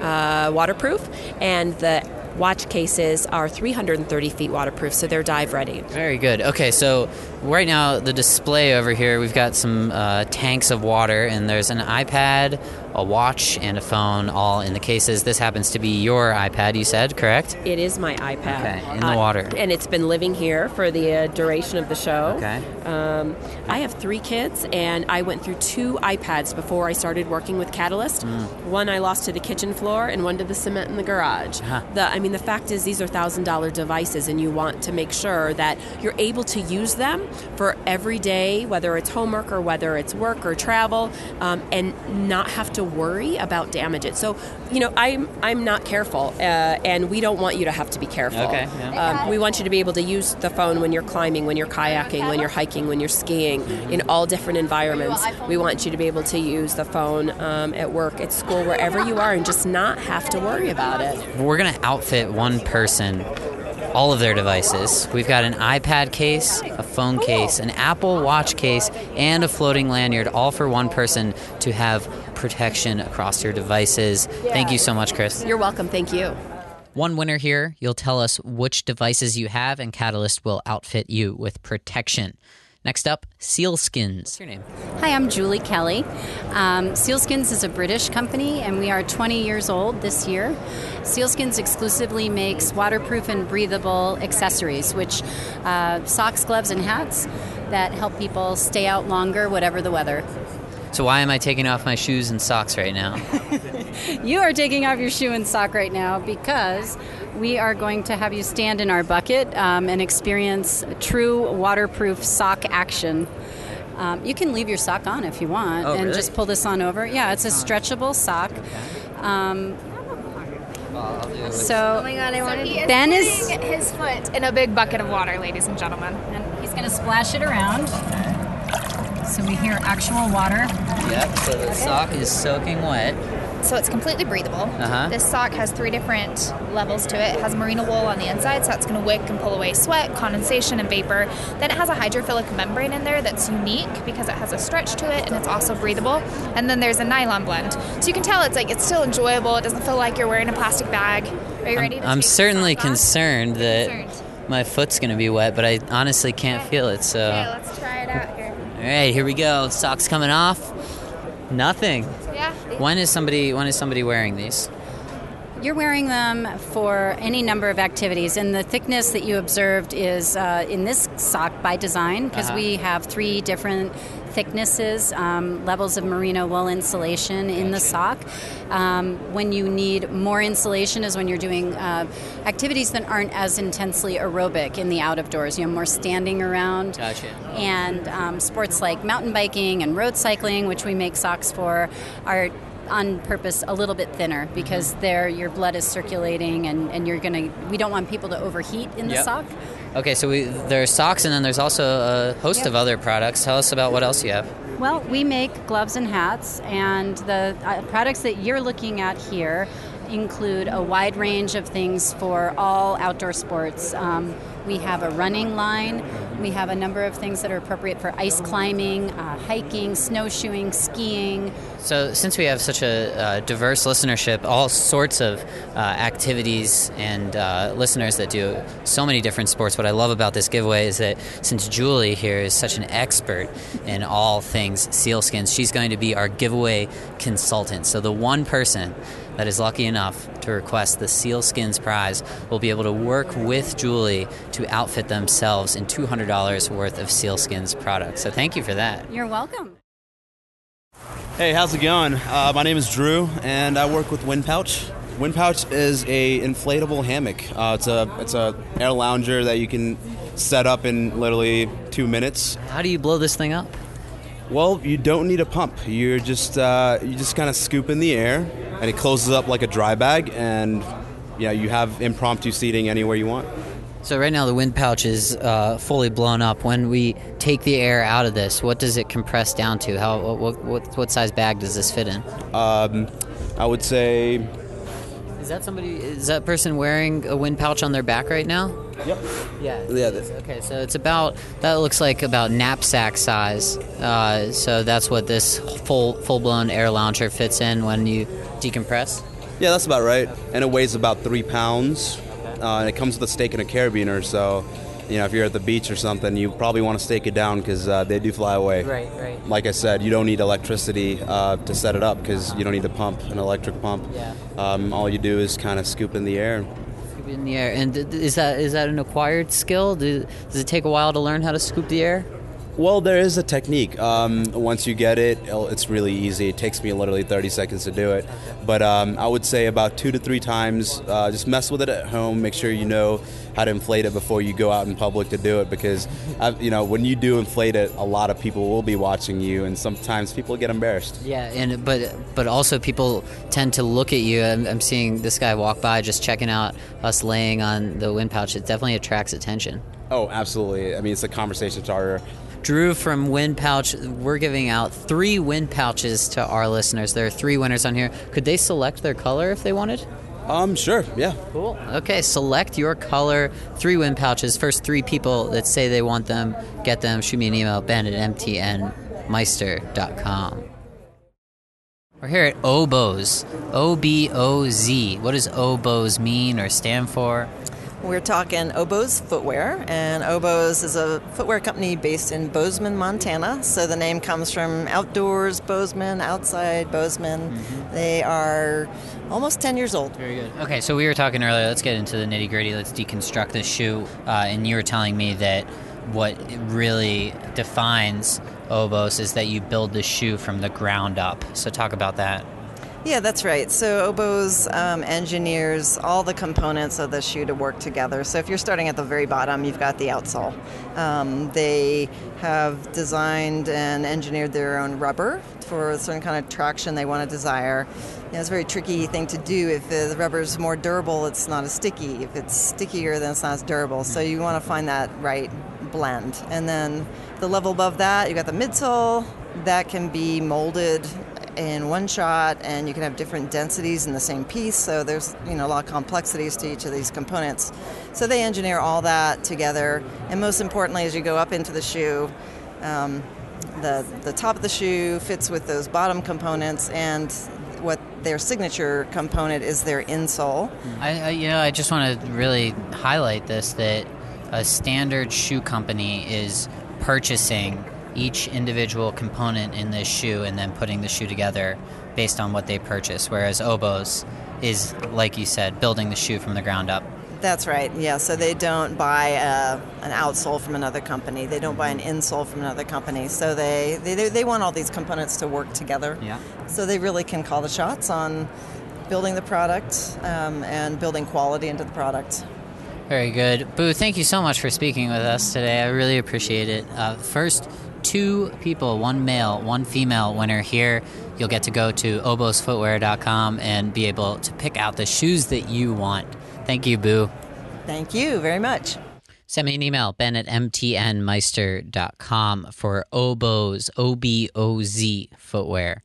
uh, waterproof, and the watch cases are 330 feet waterproof, so they're dive ready. Very good. Okay, so right now the display over here, we've got some uh, tanks of water, and there's an iPad, a watch, and a phone all in the cases. This happens to be your iPad, you said, correct? It is my iPad. Okay, in the water. And it's been living here for the uh, duration of the show. Okay. Um, I have three kids, and I went through two iPads before I started working with Catalyst. Mm. One I lost to the kitchen floor, and one to the cement in the garage. Uh-huh. The, I mean, the fact is, these are thousand dollar devices, and you want to make sure that you're able to use them for every day, whether it's homework or whether it's work or travel, um, and not have to worry about damages. So, you know, I'm I'm not careful, uh, and we don't want you to have to be careful. Okay, yeah. Um, we want you to be able to use the phone when you're climbing, when you're kayaking, when you're hiking, when you're skiing, in all different environments. We want you to be able to use the phone um, at work, at school, wherever you are, and just not have to worry about it. We're going to outfit one person all of their devices. We've got an iPad case, a phone case, an Apple Watch case, and a floating lanyard, all for one person to have protection across your devices. Thank you so much, Chris. You're welcome. Thank you. One winner here. You'll tell us which devices you have, and Catalyst will outfit you with protection. Next up, SealSkinz. What's your name? Hi, I'm Julie Kelly. Um, SealSkinz is a British company, and we are 20 years old this year. SealSkinz exclusively makes waterproof and breathable accessories, which uh, socks, gloves, and hats that help people stay out longer, whatever the weather. So, why am I taking off my shoes and socks right now? You are taking off your shoe and sock right now because we are going to have you stand in our bucket um, and experience true waterproof sock action. Um, you can leave your sock on if you want Oh, and really? just pull this on over. Yeah, it's a stretchable sock. Um, so, Oh my god, I wanted he is Ben is- his foot in a big bucket of water, ladies and gentlemen. And he's going to splash it around. So we hear actual water. Yep, so the sock is soaking wet. So it's completely breathable. Uh-huh. This sock has three different levels to it. It has merino wool on the inside, so that's going to wick and pull away sweat, condensation, and vapor. Then it has a hydrophilic membrane in there that's unique because it has a stretch to it and it's also breathable. And then there's a nylon blend. So you can tell it's like it's still enjoyable. It doesn't feel like you're wearing a plastic bag. Are you ready to I'm take certainly concerned that my foot's going to be wet, but I honestly can't feel it. So, Okay, let's try it out here. all right, here we go. Socks coming off. Nothing. Yeah. When is somebody when is somebody wearing these? You're wearing them for any number of activities, and the thickness that you observed is uh, in this sock by design because Uh-huh. we have three different thicknesses, um, levels of merino wool insulation in the sock. Um, when you need more insulation is when you're doing uh, activities that aren't as intensely aerobic in the out of doors. You know, more standing around Gotcha. and um, sports like mountain biking and road cycling, which we make socks for, are on purpose a little bit thinner because there your blood is circulating and, and you're gonna we don't want people to overheat in the Yep. sock. Okay, so we, there's socks, and then there's also a host Yep. of other products. Tell us about what else you have. Well, we make gloves and hats, and the uh, products that you're looking at here include a wide range of things for all outdoor sports. Um, we have a running line, We have a number of things that are appropriate for ice climbing, uh, hiking, snowshoeing, skiing. So, since we have such a uh, diverse listenership, all sorts of uh, activities and uh, listeners that do so many different sports, what I love about this giveaway is that since Julie here is such an expert in all things SealSkinz, she's going to be our giveaway consultant. So, the one person that is lucky enough to request the SealSkinz prize will be able to work with Julie to outfit themselves in $200 worth of SealSkinz products. So, thank you for that. You're welcome. Hey, how's it going? Uh, my name is Drew, and I work with Wind Pouch. Wind Pouch is a inflatable hammock. Uh, it's a it's a air lounger that you can set up in literally two minutes. How do you blow this thing up? Well, you don't need a pump. You're just uh, you just kind of scoop in the air, and it closes up like a dry bag, and yeah, you have impromptu seating anywhere you want. So right now the wind pouch is uh, fully blown up. When we take the air out of this, what does it compress down to? How what what, what size bag does this fit in? Um, I would say. Is that somebody? Is that person wearing a wind pouch on their back right now? Yep. Yeah. Yeah. Okay, so it's about that looks like about knapsack size. Uh, so that's what this full full blown air lounger fits in when you decompress. Yeah, that's about right. And it weighs about three pounds. Uh, and it comes with a stake and a carabiner, so you know if you're at the beach or something, you probably want to stake it down because uh, they do fly away. Right, right. Like I said, you don't need electricity uh, to set it up because you don't need to pump, an electric pump. Yeah. Um, all you do is kind of scoop in the air. Scoop in the air. And is that is that an acquired skill? Do, does it take a while to learn how to scoop the air? Well, there is a technique. Um, once you get it, it's really easy. It takes me literally 30 seconds to do it. But um, I would say about two to three times. Uh, just mess with it at home. Make sure you know how to inflate it before you go out in public to do it. Because i you know when you do inflate it, a lot of people will be watching you, and sometimes people get embarrassed. Yeah, and but but also people tend to look at you. I'm, I'm seeing this guy walk by just checking out us laying on the wind pouch. It definitely attracts attention. Oh, absolutely. I mean, it's a conversation starter. Drew from Wind Pouch, we're giving out three wind pouches to our listeners. There are three winners on here. Could they select their color if they wanted? Um, sure. Yeah. Cool. Okay, select your color. Three wind pouches. First three people that say they want them, get them. Shoot me an email, ben at mtnmeister.com. We're here at Oboz. O B O Z. What does Oboz mean or stand for? We're talking Oboz Footwear, and Oboz is a footwear company based in Bozeman, Montana. So the name comes from outdoors, Bozeman, outside Bozeman. They are almost 10 years old. Very good. Okay, so we were talking earlier. Let's get into the nitty gritty. Let's deconstruct this shoe. Uh, and you were telling me that what really defines Oboz is that you build the shoe from the ground up. So talk about that. Yeah, that's right. So Oboz um, engineers all the components of the shoe to work together. So if you're starting at the very bottom, you've got the outsole. Um, they have designed and engineered their own rubber for a certain kind of traction they want to desire. You know, it's a very tricky thing to do. If the rubber is more durable, it's not as sticky. If it's stickier, then it's not as durable. So you want to find that right blend. And then the level above that, you've got the midsole. That can be molded in one shot and you can have different densities in the same piece so there's you know a lot of complexities to each of these components. So they engineer all that together and most importantly as you go up into the shoe um, the, the top of the shoe fits with those bottom components and what their signature component is their insole. I, I you know I just want to really highlight this that a standard shoe company is purchasing each individual component in this shoe and then putting the shoe together based on what they purchase whereas Oboz is like you said building the shoe from the ground up That's right. Yeah. So they don't buy uh, an outsole from another company. They don't buy an insole from another company. So they, they they want all these components to work together. Yeah. So they really can call the shots on building the product um, and building quality into the product. Very good. Boo, thank you so much for speaking with us today. I really appreciate it. Uh, first, two people, one male, one female winner here. You'll get to go to obozfootwear.com and be able to pick out the shoes that you want. Thank you, Boo. Thank you very much. Send me an email, ben at mtnmeister.com for Oboz, O B O Z footwear.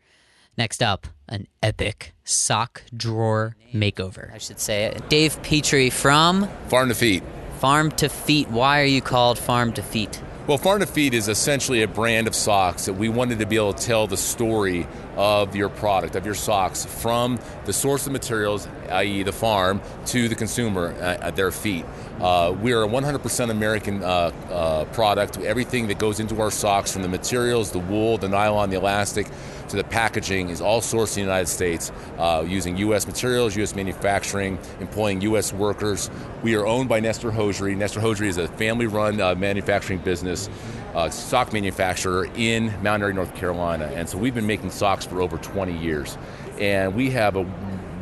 Next up, an epic sock drawer makeover, I should say. It. Dave Petrie from Farm to Feet. Farm to Feet. Why are you called Farm to Feet? Well, Farm to Feet is essentially a brand of socks that we wanted to be able to tell the story of your product, of your socks, from the source of materials, i.e., the farm, to the consumer at their feet. Uh, we are a 100% American uh, uh, product. Everything that goes into our socks, from the materials, the wool, the nylon, the elastic, to the packaging, is all sourced in the United States uh, using U.S. materials, U.S. manufacturing, employing U.S. workers. We are owned by Nester Hosiery. Nester Hosiery is a family run uh, manufacturing business. Uh, sock manufacturer in Mount Airy, North Carolina. And so we've been making socks for over 20 years. And we have a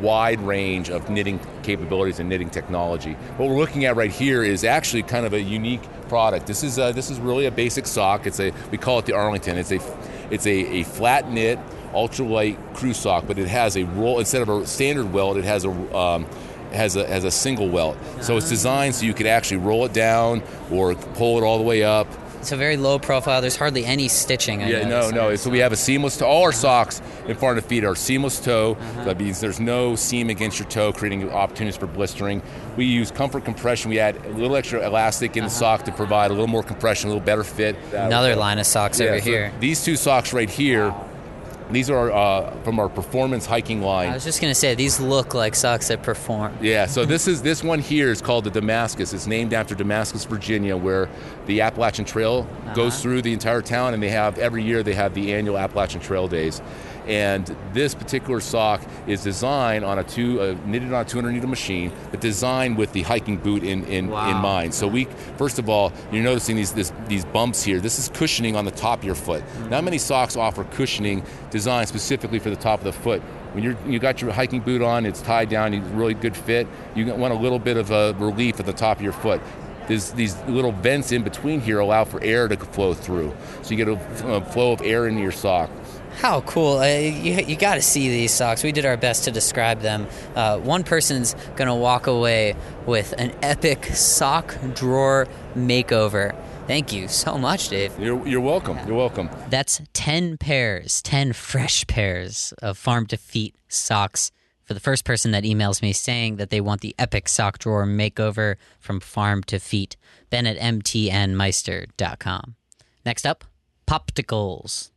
wide range of knitting capabilities and knitting technology. What we're looking at right here is actually kind of a unique product. This is a, this is really a basic sock. It's a we call it the Arlington. It's a it's a, a flat knit ultralight crew sock, but it has a roll instead of a standard welt. It has a um, has a has a single welt. So it's designed so you could actually roll it down or pull it all the way up. It's a very low profile. There's hardly any stitching. I yeah, no, no. So we have a seamless toe. All our uh-huh. socks in front of the feet are seamless toe. Uh-huh. That means there's no seam against your toe, creating opportunities for blistering. We use comfort compression. We add a little extra elastic in the uh-huh. sock to provide a little more compression, a little better fit. Another line of socks Yeah, over so here. These two socks right here. These are uh, from our performance hiking line. I was just gonna say these look like socks that perform. Yeah, so this is this one here is called the Damascus. It's named after Damascus, Virginia, where the Appalachian Trail goes through the entire town, and they have every year they have the annual Appalachian Trail Days. And this particular sock is designed on a two uh, knitted on a 200 needle machine, but designed with the hiking boot in in, in mind. So we first of all, you're noticing these this, these bumps here. This is cushioning on the top of your foot. Not many socks offer cushioning designed specifically for the top of the foot. When you're you got your hiking boot on, it's tied down, it's really good fit. You want a little bit of a relief at the top of your foot. There's these little vents in between here allow for air to flow through, so you get a, a flow of air into your sock. How cool! Uh, you you got to see these socks. We did our best to describe them. Uh, one person's gonna walk away with an epic sock drawer makeover. Thank you so much, Dave. You're, you're welcome. You're welcome. That's 10 pairs, 10 fresh pairs of farm to feet socks for the first person that emails me saying that they want the epic sock drawer makeover from farm to feet. Ben at mtnmeister.com. Next up, Popticles.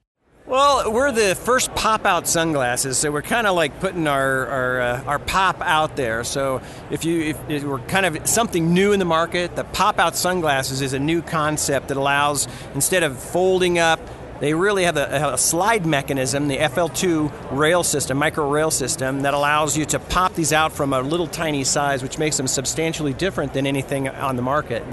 Well, we're the first pop-out sunglasses, so we're kind of like putting our our, uh, our pop out there. So if you if, if we're kind of something new in the market, the pop-out sunglasses is a new concept that allows instead of folding up. They really have a, have a slide mechanism, the FL2 rail system, micro rail system, that allows you to pop these out from a little tiny size, which makes them substantially different than anything on the market.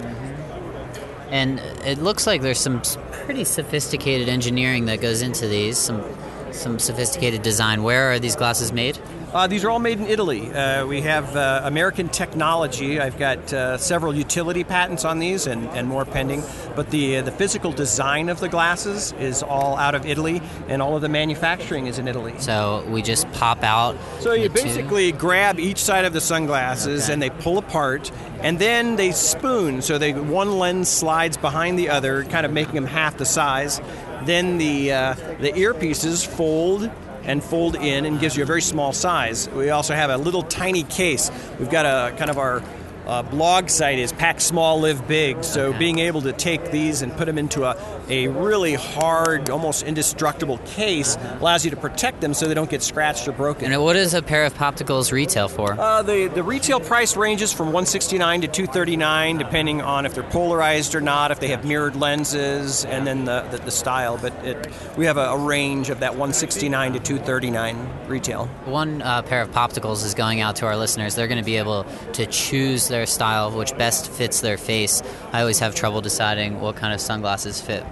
And it looks like there's some pretty sophisticated engineering that goes into these, some some sophisticated design. Where are these glasses made? Uh, these are all made in Italy. Uh, we have uh, American technology. I've got uh, several utility patents on these and, and more pending. But the uh, the physical design of the glasses is all out of Italy, and all of the manufacturing is in Italy. So we just pop out. So you the two- basically grab each side of the sunglasses and they pull apart, and then they spoon. So they one lens slides behind the other, kind of making them half the size. Then the uh, the earpieces fold and fold in and gives you a very small size. We also have a little tiny case. We've got a kind of our uh, blog site is pack small live big so being able to take these and put them into a, a really hard almost indestructible case allows you to protect them so they don't get scratched or broken And what does a pair of Popticles retail for? uh, the the retail price ranges from 169 to 239, depending on if they're polarized or not, if they have mirrored lenses, and then the, the, the style. But it, we have a, a range of that 169 to 239 retail. One uh, pair of Popticles is going out to our listeners. They're going to be able to choose their style, which best fits their face. I always have trouble deciding what kind of sunglasses fit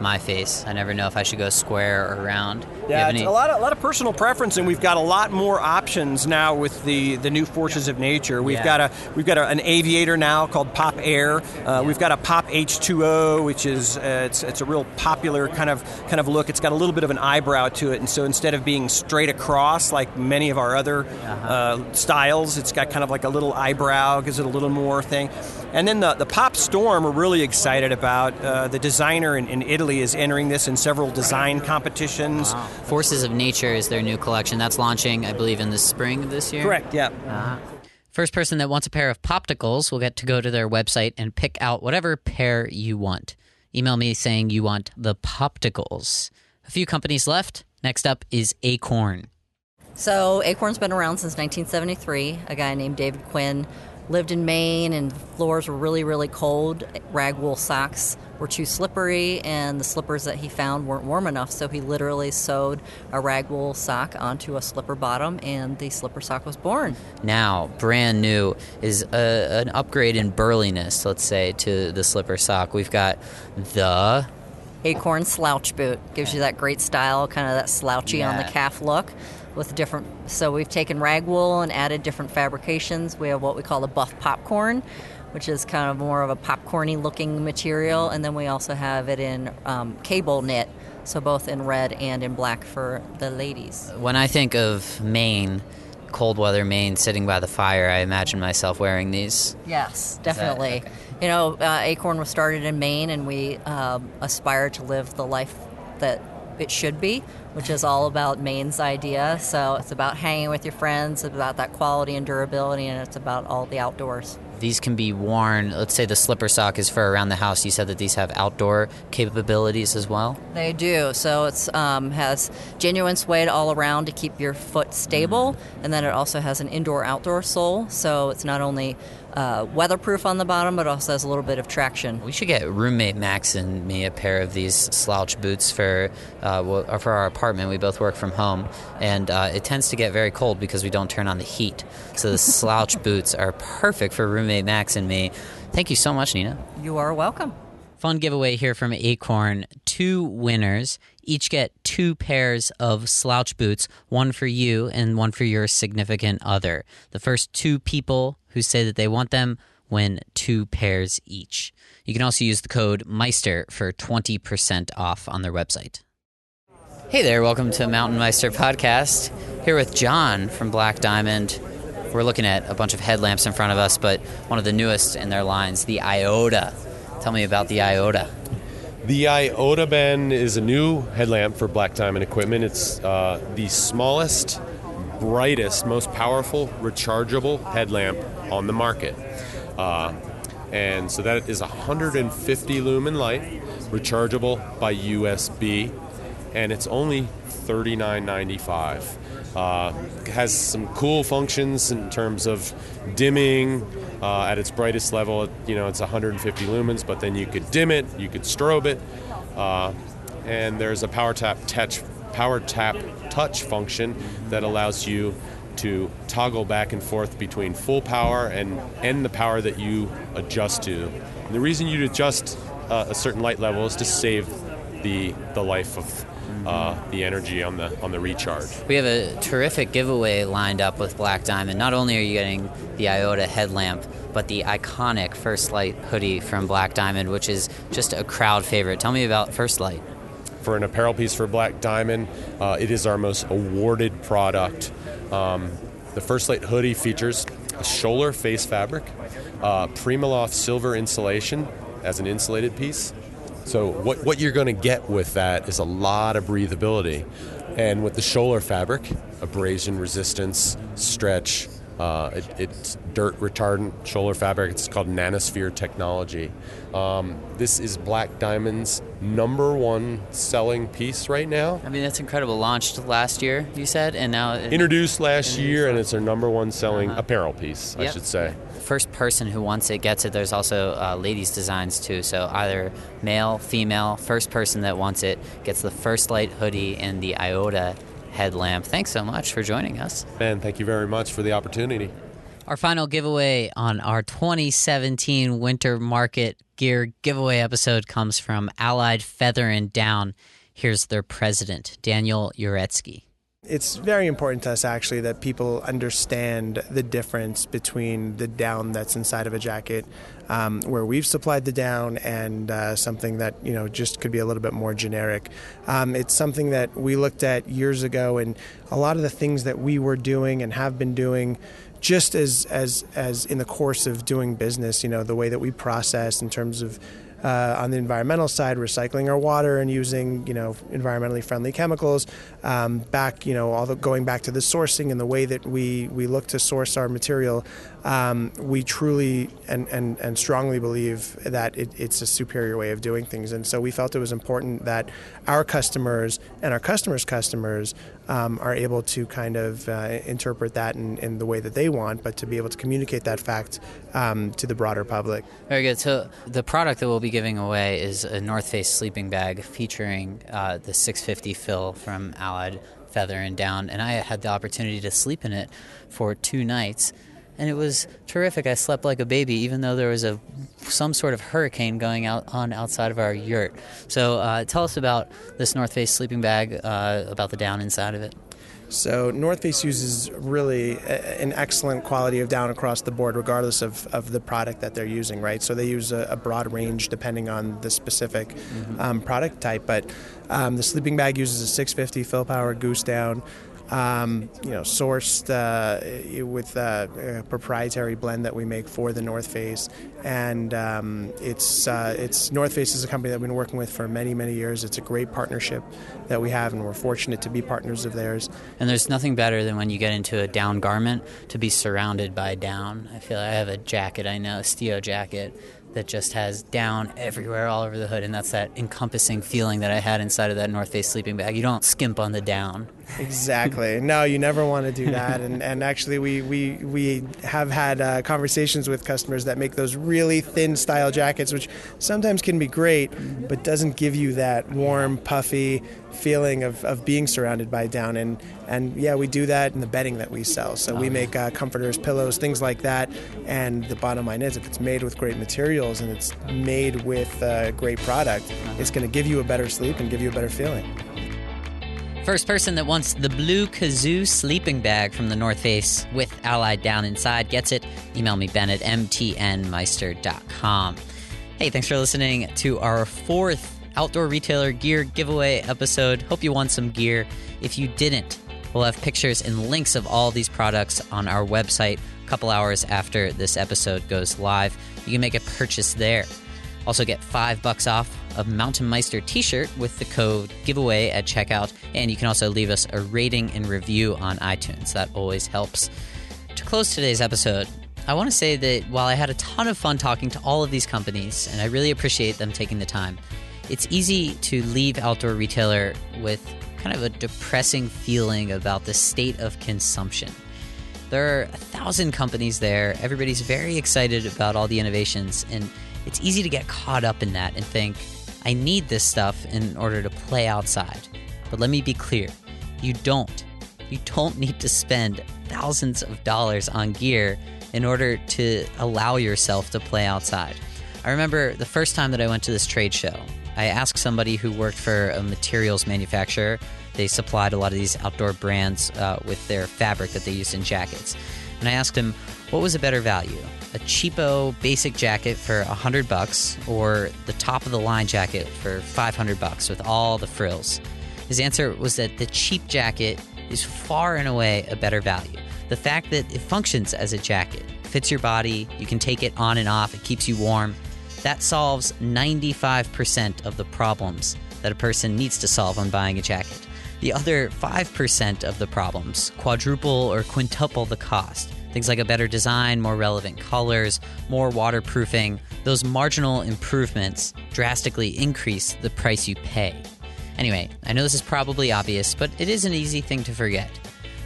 my face. I never know if I should go square or round. Yeah, any- a lot of a lot of personal preference, and we've got a lot more options now with the, the new forces of nature. We've Yeah. got a we've got a, an aviator now called Pop Air. Uh, We've got a Pop H2O, which is uh, it's it's a real popular kind of kind of look. It's got a little bit of an eyebrow to it, and so instead of being straight across like many of our other uh, styles, it's got kind of like a little eyebrow, gives it a little more thing. And then the, the Pop Storm, we're really excited about. Uh, the designer in, in Italy is entering this in several design competitions. Forces of Nature is their new collection. That's launching, I believe, in the spring of this year. Correct, yeah. Uh-huh. First person that wants a pair of popticles will get to go to their website and pick out whatever pair you want. Email me saying you want the popticles. A few companies left. Next up is Acorn. So Acorn's been around since 1973. A guy named David Quinn lived in Maine, and floors were really, really cold. Rag wool socks were too slippery, and the slippers that he found weren't warm enough. So he literally sewed a rag wool sock onto a slipper bottom, and the slipper sock was born. Now, brand new is a, an upgrade in burliness, let's say, to the slipper sock. We've got the Acorn slouch boot gives you that great style, kind of that slouchy on the calf look. With different, so we've taken rag wool and added different fabrications. We have what we call the buff popcorn, which is kind of more of a popcorny looking material, and then we also have it in um, cable knit, so both in red and in black for the ladies. When I think of Maine, cold weather Maine, sitting by the fire, I imagine myself wearing these. Yes, that- definitely. You know, uh, Acorn was started in Maine, and we um, aspire to live the life that it should be, which is all about Maine's idea. So it's about hanging with your friends, it's about that quality and durability, and it's about all the outdoors. These can be worn, let's say the slipper sock is for around the house. You said that these have outdoor capabilities as well. They do. So it's um, has genuine suede all around to keep your foot stable, and then it also has an indoor-outdoor sole. So it's not only uh, weatherproof on the bottom, but also has a little bit of traction. We should get roommate Max and me a pair of these slouch boots for uh, for our apartment. We both work from home, and uh, it tends to get very cold because we don't turn on the heat. So the slouch boots are perfect for roommate Max and me. Thank you so much, Nina. You are welcome. Fun giveaway here from Acorn. Two winners each get two pairs of slouch boots, one for you and one for your significant other. The first two people who say that they want them win two pairs each. You can also use the code Meister for 20% off on their website. Hey there, welcome to Mountain Meister Podcast. Here with John from Black Diamond. We're looking at a bunch of headlamps in front of us, but one of the newest in their lines, the Iota. Tell me about the Iota. The Iota Ben is a new headlamp for Black Diamond equipment. It's uh, the smallest, brightest, most powerful rechargeable headlamp on the market. Uh, and so that is 150 lumen light, rechargeable by USB, and it's only $39.95. Uh, has some cool functions in terms of dimming uh, at its brightest level. You know, it's 150 lumens, but then you could dim it, you could strobe it, uh, and there's a power tap touch power tap touch function that allows you to toggle back and forth between full power and end the power that you adjust to. And the reason you adjust uh, a certain light level is to save the the life of uh, the energy on the on the recharge. We have a terrific giveaway lined up with Black Diamond. Not only are you getting the Iota headlamp, but the iconic First Light hoodie from Black Diamond, which is just a crowd favorite. Tell me about First Light. For an apparel piece for Black Diamond, uh, it is our most awarded product. Um, the First Light hoodie features a Schoeller face fabric, uh, Primaloft silver insulation as an insulated piece. So what, what you're going to get with that is a lot of breathability. And with the Schoeller fabric, abrasion resistance, stretch, uh, it, it's dirt retardant Schoeller fabric. It's called Nanosphere technology. Um, this is Black Diamond's number one selling piece right now. I mean, that's incredible. Launched last year, you said, and now Introduced last year, and it's our number one selling apparel piece, I should say. first person who wants it gets it. There's also uh, ladies' designs too. So either male, female, first person that wants it gets the First Light hoodie and the Iota headlamp. Thanks so much for joining us. Ben, thank you very much for the opportunity. Our final giveaway on our 2017 Winter Market Gear giveaway episode comes from Allied Feather and Down. Here's their president, Daniel Uretsky. It's very important to us actually that people understand the difference between the down that's inside of a jacket, um, where we've supplied the down, and uh, something that you know just could be a little bit more generic. Um, it's something that we looked at years ago, and a lot of the things that we were doing and have been doing just as as as in the course of doing business you know the way that we process in terms of uh, on the environmental side, recycling our water and using you know environmentally friendly chemicals. Um, back you know all the, going back to the sourcing and the way that we we look to source our material. Um, we truly and, and, and strongly believe that it, it's a superior way of doing things. And so we felt it was important that our customers and our customers' customers um, are able to kind of uh, interpret that in, in, the way that they want, but to be able to communicate that fact um, to the broader public. Very good. So the product that we'll be giving away is a North Face sleeping bag featuring uh, the 650 fill from Allied Feather and Down, and I had the opportunity to sleep in it for two nights and it was terrific. I slept like a baby, even though there was a some sort of hurricane going out on outside of our yurt. So, uh, tell us about this North Face sleeping bag, uh, about the down inside of it. So North Face uses really an excellent quality of down across the board, regardless of, of the product that they're using, right? So they use a, a broad range depending on the specific mm-hmm. um, product type. But um, the sleeping bag uses a 650 fill power goose down um, you know, sourced uh, with uh, a proprietary blend that we make for the North Face, and um, it's uh, it's North Face is a company that we've been working with for many many years. It's a great partnership that we have, and we're fortunate to be partners of theirs. And there's nothing better than when you get into a down garment to be surrounded by down. I feel like I have a jacket, I know, a Stio jacket that just has down everywhere all over the hood and that's that encompassing feeling that I had inside of that North Face sleeping bag. You don't skimp on the down. Exactly. No, you never want to do that. And, and actually, we, we, we have had uh, conversations with customers that make those really thin style jackets, which sometimes can be great, but doesn't give you that warm, puffy feeling of, of being surrounded by down. And, and yeah, we do that in the bedding that we sell. So we make uh, comforters, pillows, things like that. And the bottom line is if it's made with great materials and it's made with a great product, it's going to give you a better sleep and give you a better feeling. First person that wants the blue kazoo sleeping bag from the North Face with Allied down inside gets it. Email me, Ben at mtnmeister.com. Hey, thanks for listening to our fourth outdoor retailer gear giveaway episode. Hope you won some gear. If you didn't, we'll have pictures and links of all these products on our website a couple hours after this episode goes live. You can make a purchase there. Also, get five bucks off a Mountain Meister t shirt with the code giveaway at checkout. And you can also leave us a rating and review on iTunes. That always helps. To close today's episode, I want to say that while I had a ton of fun talking to all of these companies, and I really appreciate them taking the time, it's easy to leave Outdoor Retailer with kind of a depressing feeling about the state of consumption. There are a thousand companies there. Everybody's very excited about all the innovations, and it's easy to get caught up in that and think, I need this stuff in order to play outside. But let me be clear you don't. You don't need to spend thousands of dollars on gear in order to allow yourself to play outside. I remember the first time that I went to this trade show, I asked somebody who worked for a materials manufacturer. They supplied a lot of these outdoor brands uh, with their fabric that they used in jackets. And I asked him, what was a better value? A cheapo basic jacket for a hundred bucks, or the top of the line jacket for five hundred bucks with all the frills? His answer was that the cheap jacket is far and away a better value. The fact that it functions as a jacket, fits your body, you can take it on and off, it keeps you warm, that solves 95% of the problems that a person needs to solve when buying a jacket. The other 5% of the problems quadruple or quintuple the cost. Things like a better design, more relevant colors, more waterproofing, those marginal improvements drastically increase the price you pay. Anyway, I know this is probably obvious, but it is an easy thing to forget.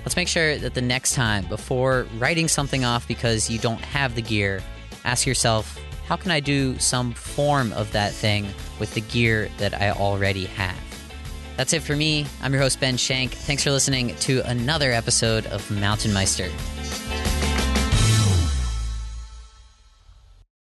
Let's make sure that the next time, before writing something off because you don't have the gear, ask yourself, how can I do some form of that thing with the gear that I already have? That's it for me. I'm your host, Ben Shank. Thanks for listening to another episode of Mountain Meister.